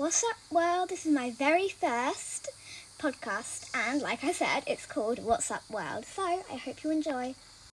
What's up, world? This is my very first podcast, and like I said, it's called What's Up, World. So I hope you enjoy.